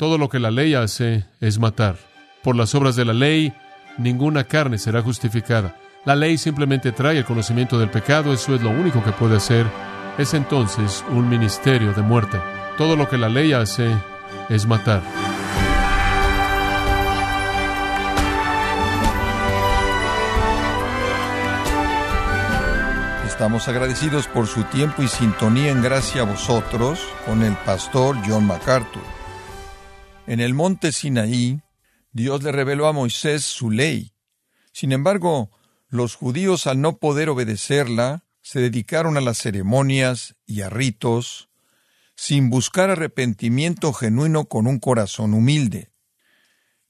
Todo lo que la ley hace es matar. Por las obras de la ley, ninguna carne será justificada. La ley simplemente trae el conocimiento del pecado, eso es lo único que puede hacer. Es entonces un ministerio de muerte. Todo lo que la ley hace es matar. Estamos agradecidos por su tiempo y sintonía en gracia a vosotros con el pastor John MacArthur. En el monte Sinaí, Dios le reveló a Moisés su ley. Sin embargo, los judíos al no poder obedecerla, se dedicaron a las ceremonias y a ritos, sin buscar arrepentimiento genuino con un corazón humilde.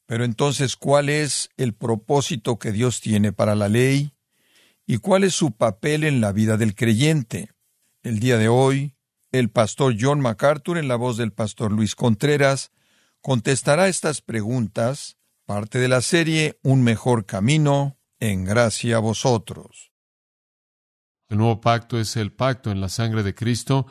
Pero entonces, ¿cuál es el propósito que Dios tiene para la ley? y cuál es su papel en la vida del creyente. El día de hoy, el pastor John MacArthur, en la voz del pastor Luis Contreras, contestará estas preguntas, parte de la serie Un mejor camino, en gracia a vosotros. El nuevo pacto es el pacto en la sangre de Cristo.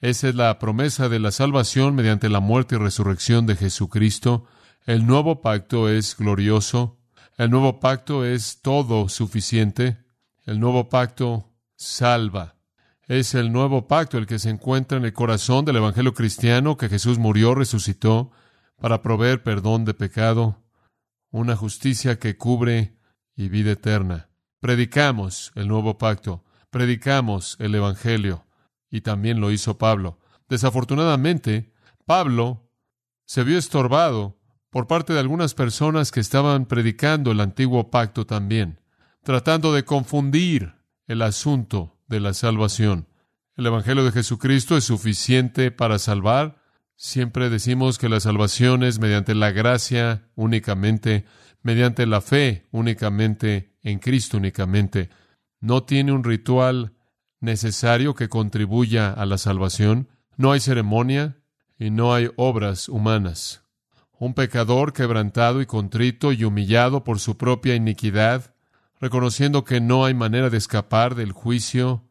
Esa es la promesa de la salvación mediante la muerte y resurrección de Jesucristo. El nuevo pacto es glorioso. El nuevo pacto es todo suficiente. El nuevo pacto salva. Es el nuevo pacto el que se encuentra en el corazón del Evangelio cristiano que Jesús murió, resucitó, para proveer perdón de pecado, una justicia que cubre y vida eterna. Predicamos el nuevo pacto, predicamos el Evangelio, y también lo hizo Pablo. Desafortunadamente, Pablo se vio estorbado por parte de algunas personas que estaban predicando el antiguo pacto también tratando de confundir el asunto de la salvación. El Evangelio de Jesucristo es suficiente para salvar. Siempre decimos que la salvación es mediante la gracia únicamente, mediante la fe únicamente, en Cristo únicamente. No tiene un ritual necesario que contribuya a la salvación. No hay ceremonia y no hay obras humanas. Un pecador quebrantado y contrito y humillado por su propia iniquidad reconociendo que no hay manera de escapar del juicio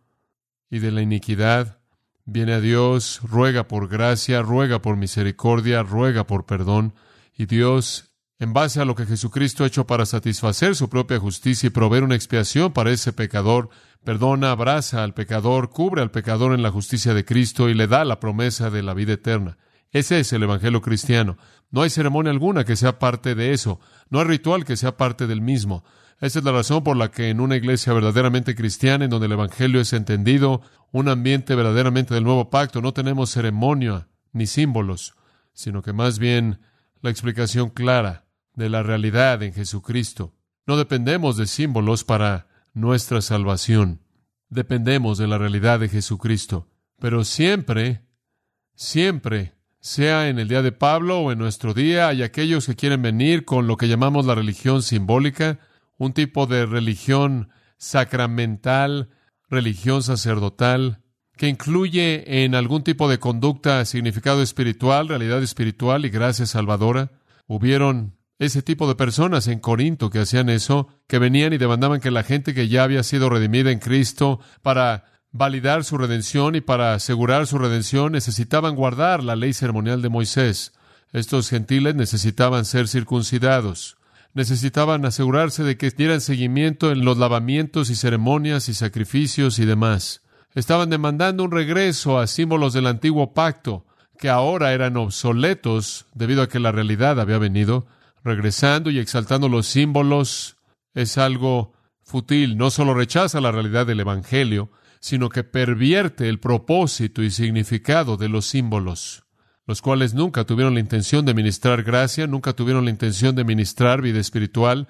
y de la iniquidad, viene a Dios, ruega por gracia, ruega por misericordia, ruega por perdón, y Dios, en base a lo que Jesucristo ha hecho para satisfacer su propia justicia y proveer una expiación para ese pecador, perdona, abraza al pecador, cubre al pecador en la justicia de Cristo y le da la promesa de la vida eterna. Ese es el Evangelio cristiano. No hay ceremonia alguna que sea parte de eso, no hay ritual que sea parte del mismo. Esa es la razón por la que en una iglesia verdaderamente cristiana, en donde el Evangelio es entendido, un ambiente verdaderamente del nuevo pacto, no tenemos ceremonia ni símbolos, sino que más bien la explicación clara de la realidad en Jesucristo. No dependemos de símbolos para nuestra salvación, dependemos de la realidad de Jesucristo. Pero siempre, siempre, sea en el día de Pablo o en nuestro día, hay aquellos que quieren venir con lo que llamamos la religión simbólica, un tipo de religión sacramental, religión sacerdotal, que incluye en algún tipo de conducta significado espiritual, realidad espiritual y gracia salvadora. Hubieron ese tipo de personas en Corinto que hacían eso, que venían y demandaban que la gente que ya había sido redimida en Cristo para validar su redención y para asegurar su redención necesitaban guardar la ley ceremonial de Moisés. Estos gentiles necesitaban ser circuncidados necesitaban asegurarse de que dieran seguimiento en los lavamientos y ceremonias y sacrificios y demás. Estaban demandando un regreso a símbolos del antiguo pacto, que ahora eran obsoletos debido a que la realidad había venido. Regresando y exaltando los símbolos es algo fútil, no solo rechaza la realidad del Evangelio, sino que pervierte el propósito y significado de los símbolos los cuales nunca tuvieron la intención de ministrar gracia, nunca tuvieron la intención de ministrar vida espiritual,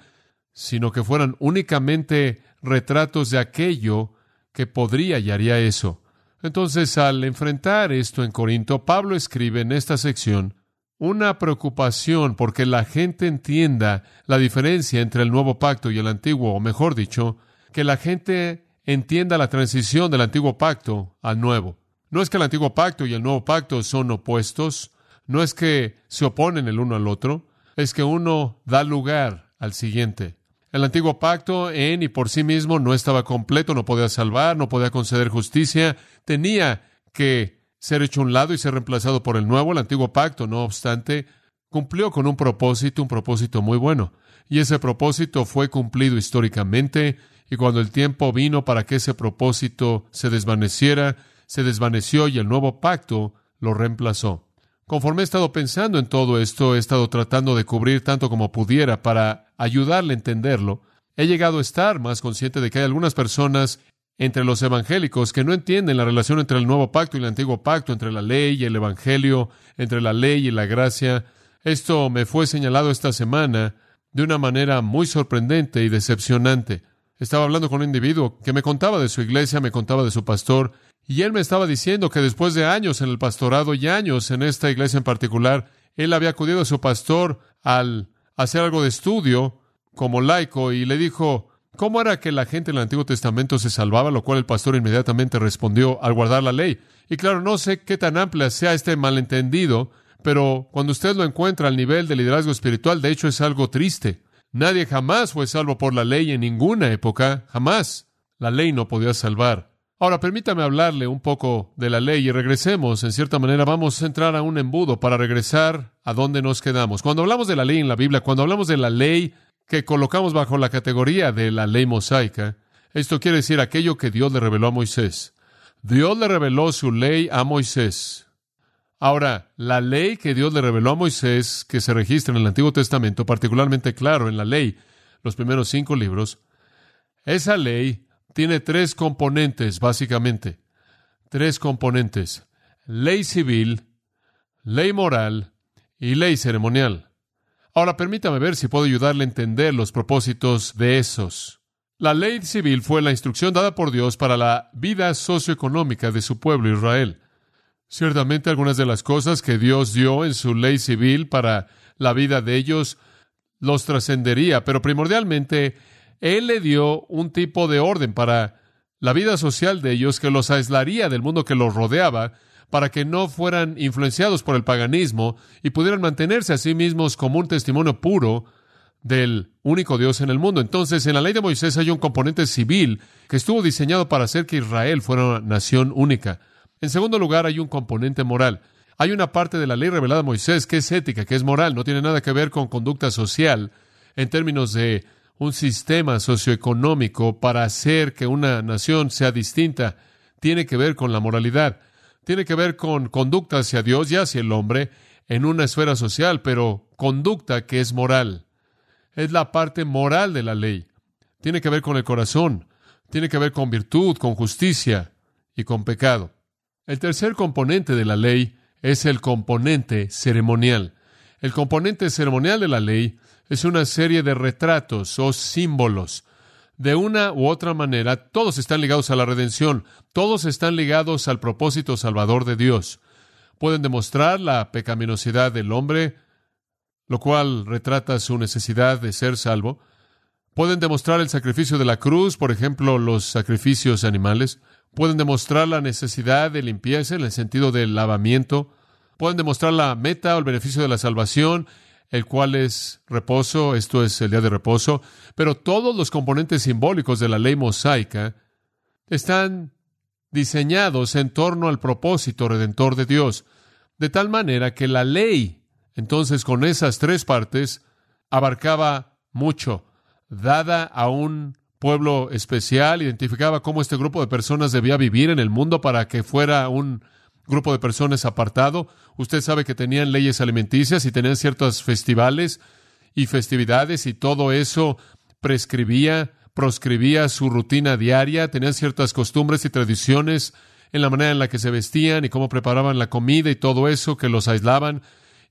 sino que fueran únicamente retratos de aquello que podría y haría eso. Entonces, al enfrentar esto en Corinto, Pablo escribe en esta sección una preocupación porque la gente entienda la diferencia entre el nuevo pacto y el antiguo, o mejor dicho, que la gente entienda la transición del antiguo pacto al nuevo. No es que el antiguo pacto y el nuevo pacto son opuestos, no es que se oponen el uno al otro, es que uno da lugar al siguiente. El antiguo pacto en y por sí mismo no estaba completo, no podía salvar, no podía conceder justicia, tenía que ser hecho a un lado y ser reemplazado por el nuevo. El antiguo pacto, no obstante, cumplió con un propósito, un propósito muy bueno. Y ese propósito fue cumplido históricamente, y cuando el tiempo vino para que ese propósito se desvaneciera, se desvaneció y el nuevo pacto lo reemplazó. Conforme he estado pensando en todo esto, he estado tratando de cubrir tanto como pudiera para ayudarle a entenderlo. He llegado a estar más consciente de que hay algunas personas entre los evangélicos que no entienden la relación entre el nuevo pacto y el antiguo pacto, entre la ley y el evangelio, entre la ley y la gracia. Esto me fue señalado esta semana de una manera muy sorprendente y decepcionante. Estaba hablando con un individuo que me contaba de su iglesia, me contaba de su pastor, y él me estaba diciendo que después de años en el pastorado y años en esta iglesia en particular, él había acudido a su pastor al hacer algo de estudio como laico y le dijo, ¿Cómo era que la gente en el Antiguo Testamento se salvaba? Lo cual el pastor inmediatamente respondió al guardar la ley. Y claro, no sé qué tan amplia sea este malentendido, pero cuando usted lo encuentra al nivel de liderazgo espiritual, de hecho es algo triste. Nadie jamás fue salvo por la ley en ninguna época, jamás. La ley no podía salvar. Ahora permítame hablarle un poco de la ley y regresemos. En cierta manera vamos a entrar a un embudo para regresar a donde nos quedamos. Cuando hablamos de la ley en la Biblia, cuando hablamos de la ley que colocamos bajo la categoría de la ley mosaica, esto quiere decir aquello que Dios le reveló a Moisés. Dios le reveló su ley a Moisés. Ahora, la ley que Dios le reveló a Moisés, que se registra en el Antiguo Testamento, particularmente claro en la ley, los primeros cinco libros, esa ley tiene tres componentes, básicamente. Tres componentes. Ley civil, ley moral y ley ceremonial. Ahora permítame ver si puedo ayudarle a entender los propósitos de esos. La ley civil fue la instrucción dada por Dios para la vida socioeconómica de su pueblo Israel. Ciertamente algunas de las cosas que Dios dio en su ley civil para la vida de ellos los trascendería, pero primordialmente Él le dio un tipo de orden para la vida social de ellos que los aislaría del mundo que los rodeaba para que no fueran influenciados por el paganismo y pudieran mantenerse a sí mismos como un testimonio puro del único Dios en el mundo. Entonces, en la ley de Moisés hay un componente civil que estuvo diseñado para hacer que Israel fuera una nación única. En segundo lugar, hay un componente moral. Hay una parte de la ley revelada a Moisés que es ética, que es moral, no tiene nada que ver con conducta social en términos de un sistema socioeconómico para hacer que una nación sea distinta. Tiene que ver con la moralidad tiene que ver con conducta hacia Dios y hacia el hombre en una esfera social, pero conducta que es moral. Es la parte moral de la ley. Tiene que ver con el corazón, tiene que ver con virtud, con justicia y con pecado. El tercer componente de la ley es el componente ceremonial. El componente ceremonial de la ley es una serie de retratos o símbolos de una u otra manera, todos están ligados a la redención, todos están ligados al propósito salvador de Dios. Pueden demostrar la pecaminosidad del hombre, lo cual retrata su necesidad de ser salvo. Pueden demostrar el sacrificio de la cruz, por ejemplo, los sacrificios animales. Pueden demostrar la necesidad de limpieza en el sentido del lavamiento. Pueden demostrar la meta o el beneficio de la salvación el cual es reposo, esto es el día de reposo, pero todos los componentes simbólicos de la ley mosaica están diseñados en torno al propósito redentor de Dios, de tal manera que la ley, entonces con esas tres partes, abarcaba mucho, dada a un pueblo especial, identificaba cómo este grupo de personas debía vivir en el mundo para que fuera un grupo de personas apartado. Usted sabe que tenían leyes alimenticias y tenían ciertos festivales y festividades y todo eso prescribía, proscribía su rutina diaria, tenían ciertas costumbres y tradiciones en la manera en la que se vestían y cómo preparaban la comida y todo eso que los aislaban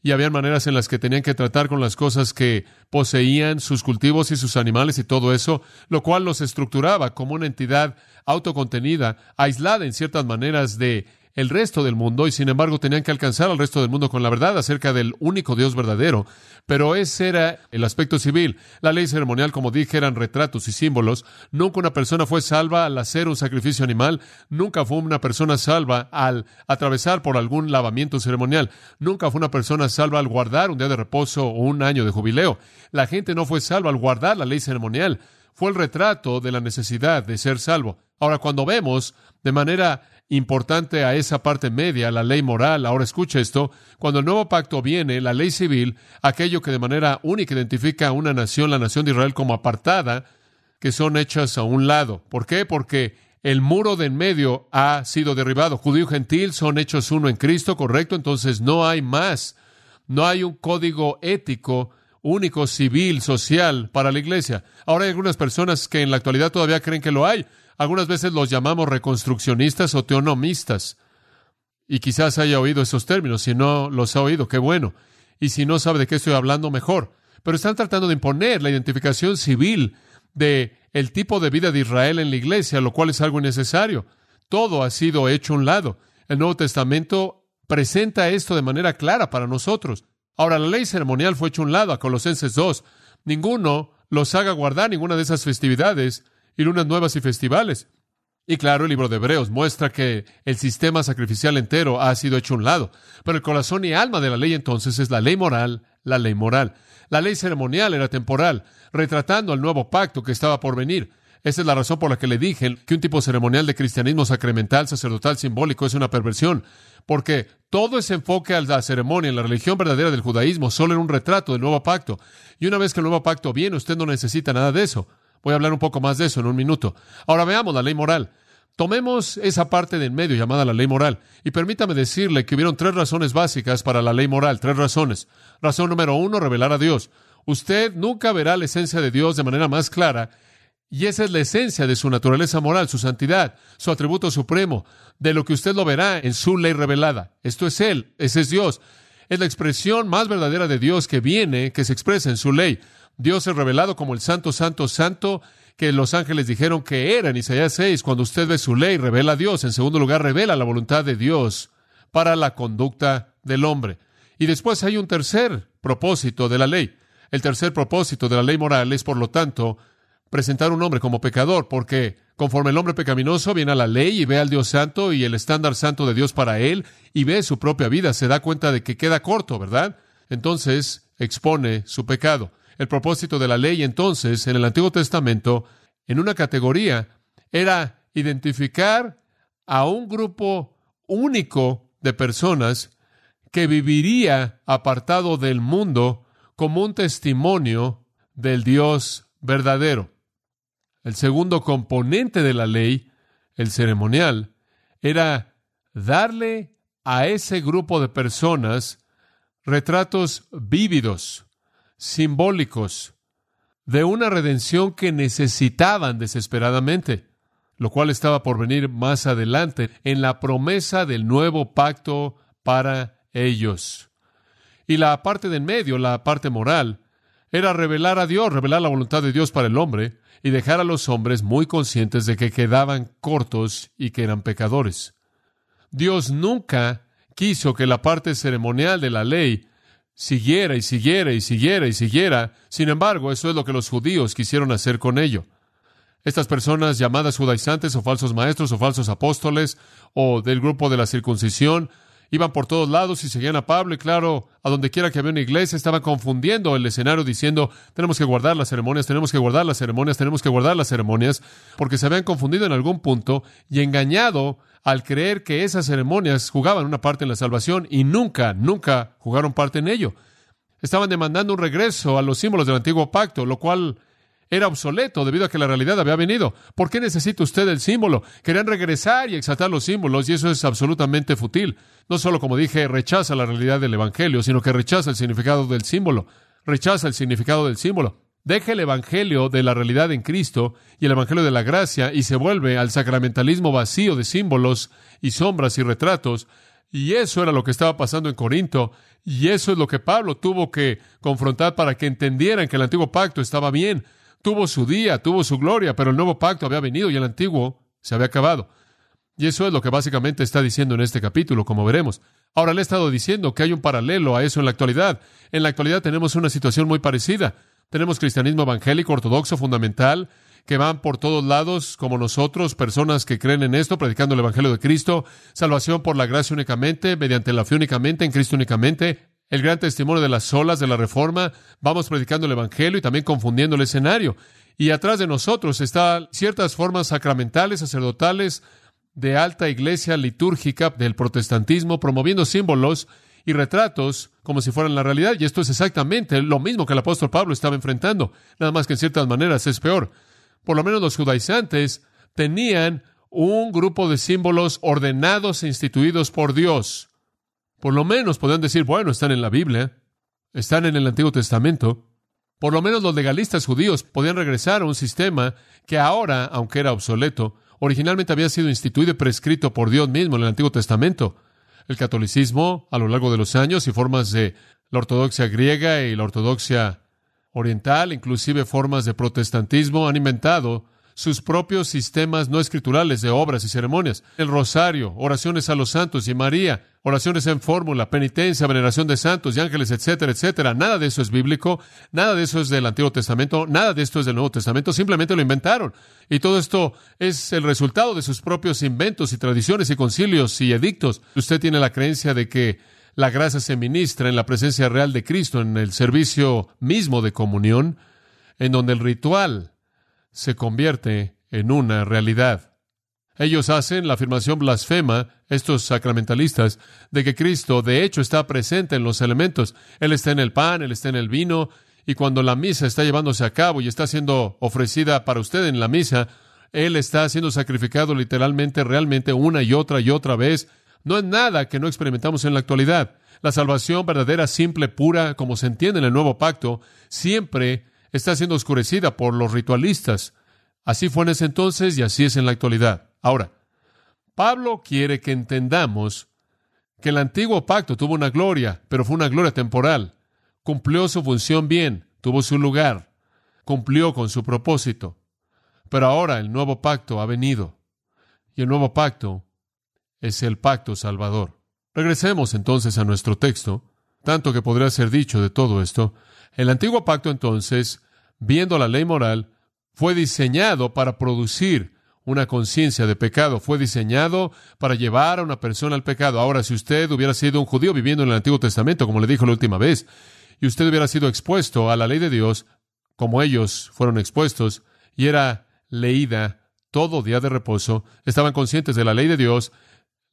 y había maneras en las que tenían que tratar con las cosas que poseían, sus cultivos y sus animales y todo eso, lo cual los estructuraba como una entidad autocontenida, aislada en ciertas maneras de el resto del mundo y sin embargo tenían que alcanzar al resto del mundo con la verdad acerca del único Dios verdadero. Pero ese era el aspecto civil. La ley ceremonial, como dije, eran retratos y símbolos. Nunca una persona fue salva al hacer un sacrificio animal. Nunca fue una persona salva al atravesar por algún lavamiento ceremonial. Nunca fue una persona salva al guardar un día de reposo o un año de jubileo. La gente no fue salva al guardar la ley ceremonial. Fue el retrato de la necesidad de ser salvo. Ahora, cuando vemos de manera importante a esa parte media, la ley moral. Ahora escucha esto. Cuando el nuevo pacto viene, la ley civil, aquello que de manera única identifica a una nación, la nación de Israel, como apartada, que son hechas a un lado. ¿Por qué? Porque el muro de en medio ha sido derribado. Judío gentil son hechos uno en Cristo, correcto. Entonces no hay más. No hay un código ético único, civil, social para la iglesia. Ahora hay algunas personas que en la actualidad todavía creen que lo hay. Algunas veces los llamamos reconstruccionistas o teonomistas. Y quizás haya oído esos términos. Si no los ha oído, qué bueno. Y si no sabe de qué estoy hablando, mejor. Pero están tratando de imponer la identificación civil de el tipo de vida de Israel en la iglesia, lo cual es algo innecesario. Todo ha sido hecho a un lado. El Nuevo Testamento presenta esto de manera clara para nosotros. Ahora, la ley ceremonial fue hecha a un lado, a Colosenses 2. Ninguno los haga guardar ninguna de esas festividades y lunas nuevas y festivales. Y claro, el libro de Hebreos muestra que el sistema sacrificial entero ha sido hecho a un lado. Pero el corazón y alma de la ley entonces es la ley moral, la ley moral. La ley ceremonial era temporal, retratando al nuevo pacto que estaba por venir. Esa es la razón por la que le dije que un tipo ceremonial de cristianismo sacramental, sacerdotal, simbólico es una perversión, porque todo ese enfoque a la ceremonia en la religión verdadera del judaísmo solo era un retrato del nuevo pacto. Y una vez que el nuevo pacto viene, usted no necesita nada de eso. Voy a hablar un poco más de eso en un minuto. Ahora veamos la ley moral. Tomemos esa parte de en medio llamada la ley moral y permítame decirle que hubieron tres razones básicas para la ley moral, tres razones. Razón número uno, revelar a Dios. Usted nunca verá la esencia de Dios de manera más clara y esa es la esencia de su naturaleza moral, su santidad, su atributo supremo, de lo que usted lo verá en su ley revelada. Esto es Él, ese es Dios. Es la expresión más verdadera de Dios que viene, que se expresa en su ley. Dios es revelado como el Santo, Santo, Santo, que los ángeles dijeron que era en Isaías 6. Cuando usted ve su ley, revela a Dios. En segundo lugar, revela la voluntad de Dios para la conducta del hombre. Y después hay un tercer propósito de la ley. El tercer propósito de la ley moral es, por lo tanto, presentar un hombre como pecador, porque conforme el hombre pecaminoso viene a la ley y ve al Dios santo y el estándar santo de Dios para él y ve su propia vida, se da cuenta de que queda corto, ¿verdad? Entonces expone su pecado. El propósito de la ley entonces en el Antiguo Testamento, en una categoría, era identificar a un grupo único de personas que viviría apartado del mundo como un testimonio del Dios verdadero. El segundo componente de la ley, el ceremonial, era darle a ese grupo de personas retratos vívidos, simbólicos, de una redención que necesitaban desesperadamente, lo cual estaba por venir más adelante en la promesa del nuevo pacto para ellos. Y la parte de en medio, la parte moral, era revelar a Dios, revelar la voluntad de Dios para el hombre, y dejar a los hombres muy conscientes de que quedaban cortos y que eran pecadores. Dios nunca quiso que la parte ceremonial de la ley siguiera y siguiera y siguiera y siguiera. Sin embargo, eso es lo que los judíos quisieron hacer con ello. Estas personas llamadas judaizantes o falsos maestros o falsos apóstoles o del grupo de la circuncisión Iban por todos lados y seguían a Pablo y claro, a donde quiera que había una iglesia, estaban confundiendo el escenario diciendo, tenemos que guardar las ceremonias, tenemos que guardar las ceremonias, tenemos que guardar las ceremonias, porque se habían confundido en algún punto y engañado al creer que esas ceremonias jugaban una parte en la salvación y nunca, nunca jugaron parte en ello. Estaban demandando un regreso a los símbolos del antiguo pacto, lo cual era obsoleto debido a que la realidad había venido. ¿Por qué necesita usted el símbolo? Querían regresar y exaltar los símbolos y eso es absolutamente fútil. No solo, como dije, rechaza la realidad del Evangelio, sino que rechaza el significado del símbolo. Rechaza el significado del símbolo. Deja el Evangelio de la realidad en Cristo y el Evangelio de la gracia y se vuelve al sacramentalismo vacío de símbolos y sombras y retratos. Y eso era lo que estaba pasando en Corinto. Y eso es lo que Pablo tuvo que confrontar para que entendieran que el antiguo pacto estaba bien tuvo su día, tuvo su gloria, pero el nuevo pacto había venido y el antiguo se había acabado. Y eso es lo que básicamente está diciendo en este capítulo, como veremos. Ahora le he estado diciendo que hay un paralelo a eso en la actualidad. En la actualidad tenemos una situación muy parecida. Tenemos cristianismo evangélico, ortodoxo, fundamental, que van por todos lados, como nosotros, personas que creen en esto, predicando el Evangelio de Cristo, salvación por la gracia únicamente, mediante la fe únicamente, en Cristo únicamente, el gran testimonio de las olas de la reforma, vamos predicando el Evangelio y también confundiendo el escenario. Y atrás de nosotros están ciertas formas sacramentales, sacerdotales, de alta iglesia litúrgica del protestantismo, promoviendo símbolos y retratos como si fueran la realidad. Y esto es exactamente lo mismo que el apóstol Pablo estaba enfrentando, nada más que en ciertas maneras es peor. Por lo menos los judaizantes tenían un grupo de símbolos ordenados e instituidos por Dios. Por lo menos podían decir, bueno, están en la Biblia, están en el Antiguo Testamento. Por lo menos los legalistas judíos podían regresar a un sistema que ahora, aunque era obsoleto, originalmente había sido instituido y prescrito por Dios mismo en el Antiguo Testamento. El catolicismo, a lo largo de los años, y formas de la ortodoxia griega y la ortodoxia oriental, inclusive formas de protestantismo, han inventado sus propios sistemas no escriturales de obras y ceremonias. El rosario, oraciones a los santos y María, oraciones en fórmula, penitencia, veneración de santos y ángeles, etcétera, etcétera. Nada de eso es bíblico, nada de eso es del Antiguo Testamento, nada de esto es del Nuevo Testamento, simplemente lo inventaron. Y todo esto es el resultado de sus propios inventos y tradiciones y concilios y edictos. Usted tiene la creencia de que la gracia se ministra en la presencia real de Cristo, en el servicio mismo de comunión, en donde el ritual se convierte en una realidad. Ellos hacen la afirmación blasfema, estos sacramentalistas, de que Cristo de hecho está presente en los elementos. Él está en el pan, Él está en el vino, y cuando la misa está llevándose a cabo y está siendo ofrecida para usted en la misa, Él está siendo sacrificado literalmente, realmente, una y otra y otra vez. No es nada que no experimentamos en la actualidad. La salvación verdadera, simple, pura, como se entiende en el nuevo pacto, siempre está siendo oscurecida por los ritualistas. Así fue en ese entonces y así es en la actualidad. Ahora, Pablo quiere que entendamos que el antiguo pacto tuvo una gloria, pero fue una gloria temporal. Cumplió su función bien, tuvo su lugar, cumplió con su propósito. Pero ahora el nuevo pacto ha venido. Y el nuevo pacto es el pacto salvador. Regresemos entonces a nuestro texto, tanto que podría ser dicho de todo esto. El antiguo pacto entonces viendo la ley moral, fue diseñado para producir una conciencia de pecado, fue diseñado para llevar a una persona al pecado. Ahora, si usted hubiera sido un judío viviendo en el Antiguo Testamento, como le dijo la última vez, y usted hubiera sido expuesto a la ley de Dios, como ellos fueron expuestos, y era leída todo día de reposo, estaban conscientes de la ley de Dios,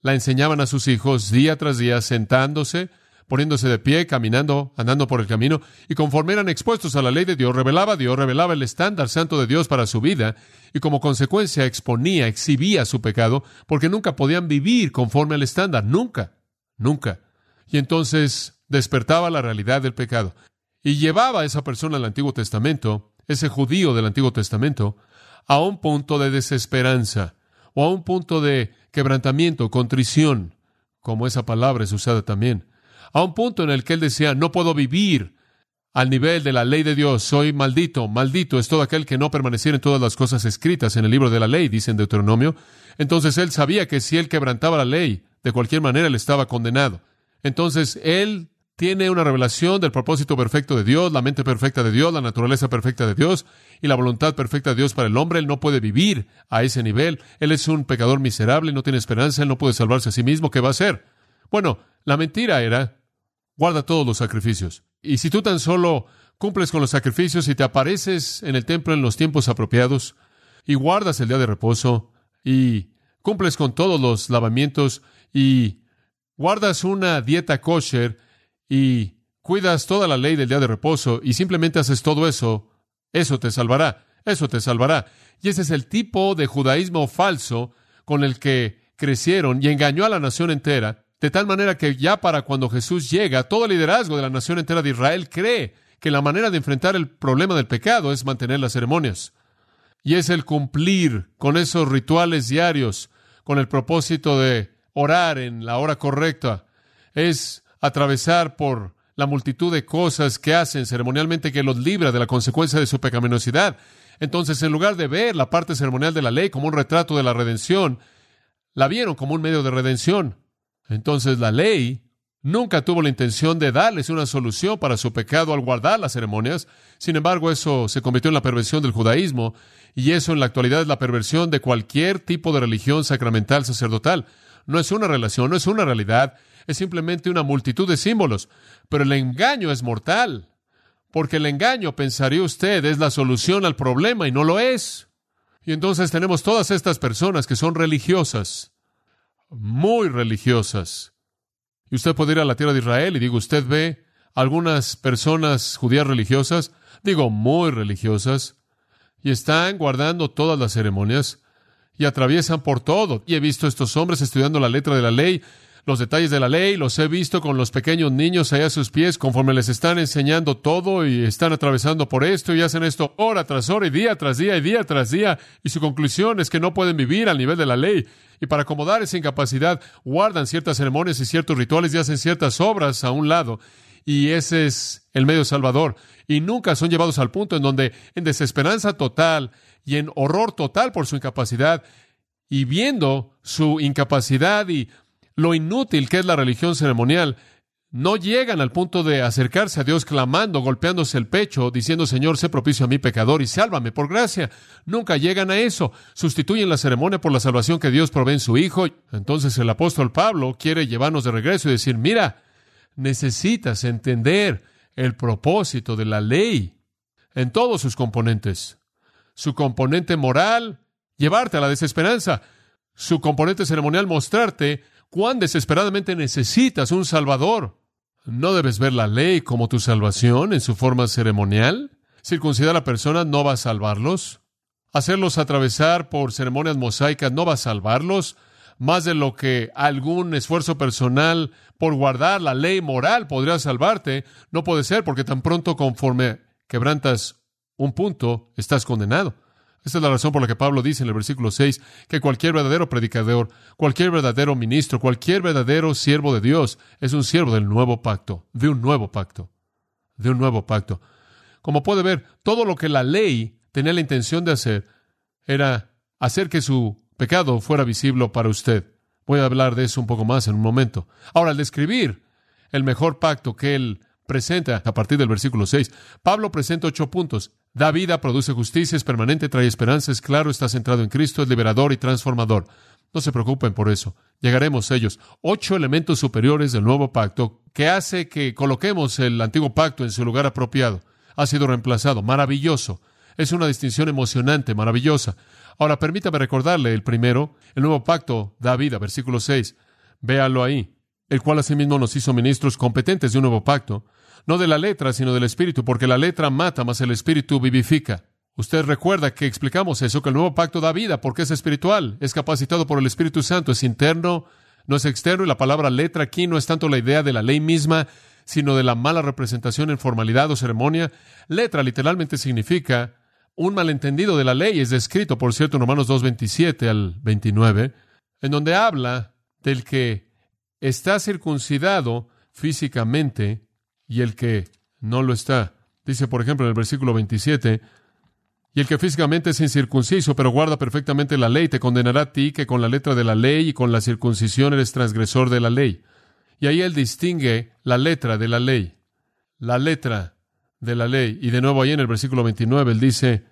la enseñaban a sus hijos día tras día, sentándose, poniéndose de pie, caminando, andando por el camino, y conforme eran expuestos a la ley de Dios, revelaba Dios, revelaba el estándar santo de Dios para su vida, y como consecuencia exponía, exhibía su pecado, porque nunca podían vivir conforme al estándar, nunca, nunca. Y entonces despertaba la realidad del pecado, y llevaba a esa persona al Antiguo Testamento, ese judío del Antiguo Testamento, a un punto de desesperanza, o a un punto de quebrantamiento, contrición, como esa palabra es usada también a un punto en el que él decía, no puedo vivir al nivel de la ley de Dios, soy maldito, maldito es todo aquel que no permaneciera en todas las cosas escritas en el libro de la ley, dice en Deuteronomio. Entonces él sabía que si él quebrantaba la ley, de cualquier manera él estaba condenado. Entonces él tiene una revelación del propósito perfecto de Dios, la mente perfecta de Dios, la naturaleza perfecta de Dios y la voluntad perfecta de Dios para el hombre. Él no puede vivir a ese nivel. Él es un pecador miserable, no tiene esperanza, él no puede salvarse a sí mismo. ¿Qué va a hacer? Bueno, la mentira era guarda todos los sacrificios. Y si tú tan solo cumples con los sacrificios y te apareces en el templo en los tiempos apropiados y guardas el día de reposo y cumples con todos los lavamientos y guardas una dieta kosher y cuidas toda la ley del día de reposo y simplemente haces todo eso, eso te salvará, eso te salvará. Y ese es el tipo de judaísmo falso con el que crecieron y engañó a la nación entera de tal manera que ya para cuando Jesús llega, todo el liderazgo de la nación entera de Israel cree que la manera de enfrentar el problema del pecado es mantener las ceremonias. Y es el cumplir con esos rituales diarios, con el propósito de orar en la hora correcta. Es atravesar por la multitud de cosas que hacen ceremonialmente que los libra de la consecuencia de su pecaminosidad. Entonces, en lugar de ver la parte ceremonial de la ley como un retrato de la redención, la vieron como un medio de redención. Entonces la ley nunca tuvo la intención de darles una solución para su pecado al guardar las ceremonias. Sin embargo, eso se convirtió en la perversión del judaísmo y eso en la actualidad es la perversión de cualquier tipo de religión sacramental sacerdotal. No es una relación, no es una realidad, es simplemente una multitud de símbolos. Pero el engaño es mortal, porque el engaño, pensaría usted, es la solución al problema y no lo es. Y entonces tenemos todas estas personas que son religiosas, muy religiosas. Y usted puede ir a la tierra de Israel y digo, usted ve algunas personas judías religiosas, digo, muy religiosas, y están guardando todas las ceremonias y atraviesan por todo. Y he visto a estos hombres estudiando la letra de la ley, los detalles de la ley, los he visto con los pequeños niños allá a sus pies, conforme les están enseñando todo y están atravesando por esto y hacen esto hora tras hora y día tras día y día tras día. Y su conclusión es que no pueden vivir al nivel de la ley. Y para acomodar esa incapacidad, guardan ciertas ceremonias y ciertos rituales y hacen ciertas obras a un lado. Y ese es el medio salvador. Y nunca son llevados al punto en donde, en desesperanza total y en horror total por su incapacidad, y viendo su incapacidad y lo inútil que es la religión ceremonial, no llegan al punto de acercarse a Dios clamando, golpeándose el pecho, diciendo, Señor, sé propicio a mi pecador y sálvame por gracia. Nunca llegan a eso. Sustituyen la ceremonia por la salvación que Dios provee en su Hijo. Entonces el apóstol Pablo quiere llevarnos de regreso y decir, mira, necesitas entender el propósito de la ley en todos sus componentes. Su componente moral, llevarte a la desesperanza. Su componente ceremonial, mostrarte cuán desesperadamente necesitas un Salvador. ¿No debes ver la ley como tu salvación en su forma ceremonial? ¿Circuncidar a la persona no va a salvarlos? ¿Hacerlos atravesar por ceremonias mosaicas no va a salvarlos? Más de lo que algún esfuerzo personal por guardar la ley moral podría salvarte, no puede ser porque tan pronto conforme quebrantas un punto, estás condenado. Esta es la razón por la que Pablo dice en el versículo 6 que cualquier verdadero predicador, cualquier verdadero ministro, cualquier verdadero siervo de Dios es un siervo del nuevo pacto, de un nuevo pacto, de un nuevo pacto. Como puede ver, todo lo que la ley tenía la intención de hacer era hacer que su pecado fuera visible para usted. Voy a hablar de eso un poco más en un momento. Ahora, al describir el mejor pacto que él presenta a partir del versículo 6, Pablo presenta ocho puntos. Da vida, produce justicia, es permanente, trae esperanza, es claro, está centrado en Cristo, es liberador y transformador. No se preocupen por eso. Llegaremos a ellos. Ocho elementos superiores del nuevo pacto que hace que coloquemos el antiguo pacto en su lugar apropiado. Ha sido reemplazado. Maravilloso. Es una distinción emocionante, maravillosa. Ahora permítame recordarle el primero. El nuevo pacto da vida, versículo 6. Véalo ahí. El cual asimismo nos hizo ministros competentes de un nuevo pacto no de la letra, sino del Espíritu, porque la letra mata, mas el Espíritu vivifica. Usted recuerda que explicamos eso, que el nuevo pacto da vida porque es espiritual, es capacitado por el Espíritu Santo, es interno, no es externo, y la palabra letra aquí no es tanto la idea de la ley misma, sino de la mala representación en formalidad o ceremonia. Letra literalmente significa un malentendido de la ley, es descrito, por cierto, en Romanos 2.27 al 29, en donde habla del que está circuncidado físicamente y el que no lo está. Dice, por ejemplo, en el versículo 27, y el que físicamente es incircunciso, pero guarda perfectamente la ley, te condenará a ti que con la letra de la ley y con la circuncisión eres transgresor de la ley. Y ahí él distingue la letra de la ley. La letra de la ley. Y de nuevo ahí en el versículo 29 él dice,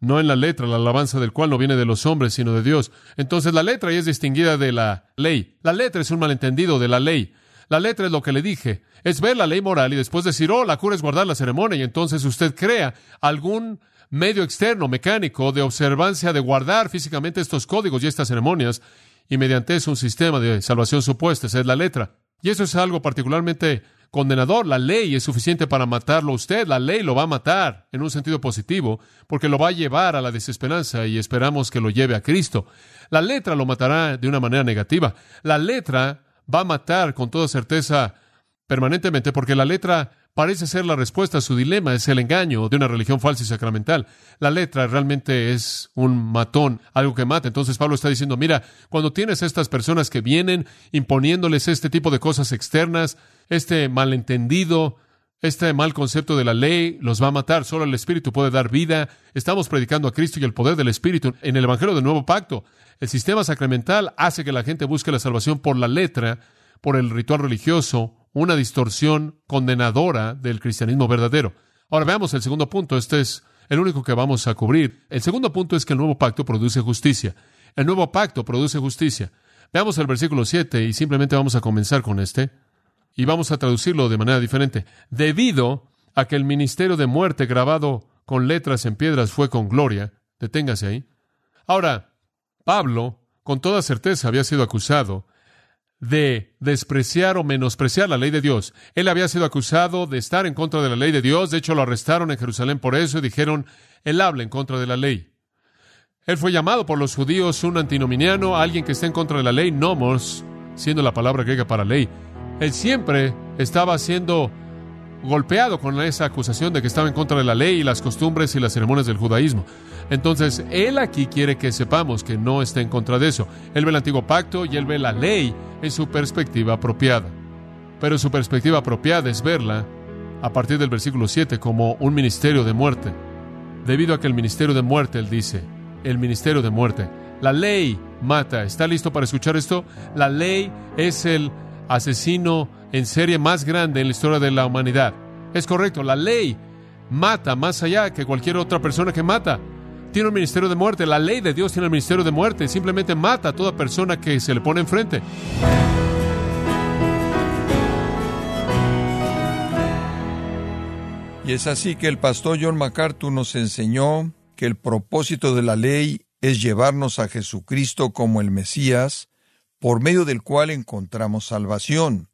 no en la letra, la alabanza del cual no viene de los hombres, sino de Dios. Entonces la letra ahí es distinguida de la ley. La letra es un malentendido de la ley. La letra es lo que le dije. Es ver la ley moral y después decir, oh, la cura es guardar la ceremonia. Y entonces usted crea algún medio externo, mecánico, de observancia, de guardar físicamente estos códigos y estas ceremonias. Y mediante eso un sistema de salvación supuesta. Esa es la letra. Y eso es algo particularmente condenador. La ley es suficiente para matarlo a usted. La ley lo va a matar en un sentido positivo porque lo va a llevar a la desesperanza y esperamos que lo lleve a Cristo. La letra lo matará de una manera negativa. La letra va a matar con toda certeza permanentemente, porque la letra parece ser la respuesta a su dilema, es el engaño de una religión falsa y sacramental. La letra realmente es un matón, algo que mata. Entonces Pablo está diciendo, mira, cuando tienes estas personas que vienen imponiéndoles este tipo de cosas externas, este malentendido, este mal concepto de la ley los va a matar. Solo el Espíritu puede dar vida. Estamos predicando a Cristo y el poder del Espíritu en el Evangelio del Nuevo Pacto. El sistema sacramental hace que la gente busque la salvación por la letra, por el ritual religioso, una distorsión condenadora del cristianismo verdadero. Ahora veamos el segundo punto. Este es el único que vamos a cubrir. El segundo punto es que el nuevo pacto produce justicia. El nuevo pacto produce justicia. Veamos el versículo 7 y simplemente vamos a comenzar con este y vamos a traducirlo de manera diferente. Debido a que el ministerio de muerte grabado con letras en piedras fue con gloria, deténgase ahí. Ahora, Pablo con toda certeza había sido acusado de despreciar o menospreciar la ley de Dios. Él había sido acusado de estar en contra de la ley de Dios. De hecho, lo arrestaron en Jerusalén por eso y dijeron, él habla en contra de la ley. Él fue llamado por los judíos un antinominiano, alguien que está en contra de la ley, nomos, siendo la palabra griega para ley. Él siempre estaba siendo golpeado con esa acusación de que estaba en contra de la ley y las costumbres y las ceremonias del judaísmo. Entonces, él aquí quiere que sepamos que no está en contra de eso. Él ve el antiguo pacto y él ve la ley en su perspectiva apropiada. Pero su perspectiva apropiada es verla a partir del versículo 7 como un ministerio de muerte. Debido a que el ministerio de muerte, él dice, el ministerio de muerte. La ley mata. ¿Está listo para escuchar esto? La ley es el asesino en serie más grande en la historia de la humanidad. Es correcto, la ley mata más allá que cualquier otra persona que mata. Tiene un ministerio de muerte. La ley de Dios tiene el ministerio de muerte. Simplemente mata a toda persona que se le pone enfrente. Y es así que el pastor John MacArthur nos enseñó que el propósito de la ley es llevarnos a Jesucristo como el Mesías, por medio del cual encontramos salvación.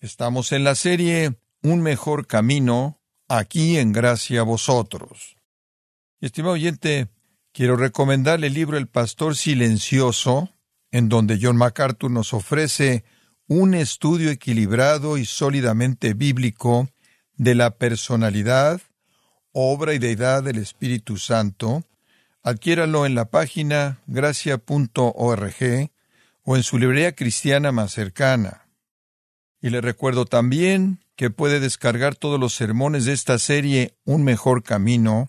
Estamos en la serie Un mejor camino, aquí en gracia a vosotros. Estimado oyente, quiero recomendarle el libro El Pastor Silencioso, en donde John MacArthur nos ofrece un estudio equilibrado y sólidamente bíblico de la personalidad, obra y deidad del Espíritu Santo. Adquiéralo en la página gracia.org o en su librería cristiana más cercana. Y le recuerdo también que puede descargar todos los sermones de esta serie Un mejor camino,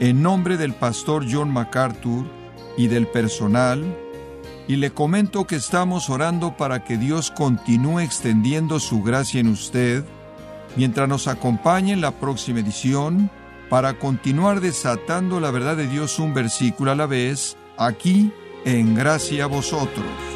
en nombre del pastor John MacArthur y del personal, y le comento que estamos orando para que Dios continúe extendiendo su gracia en usted mientras nos acompañe en la próxima edición para continuar desatando la verdad de Dios un versículo a la vez aquí en Gracia a Vosotros.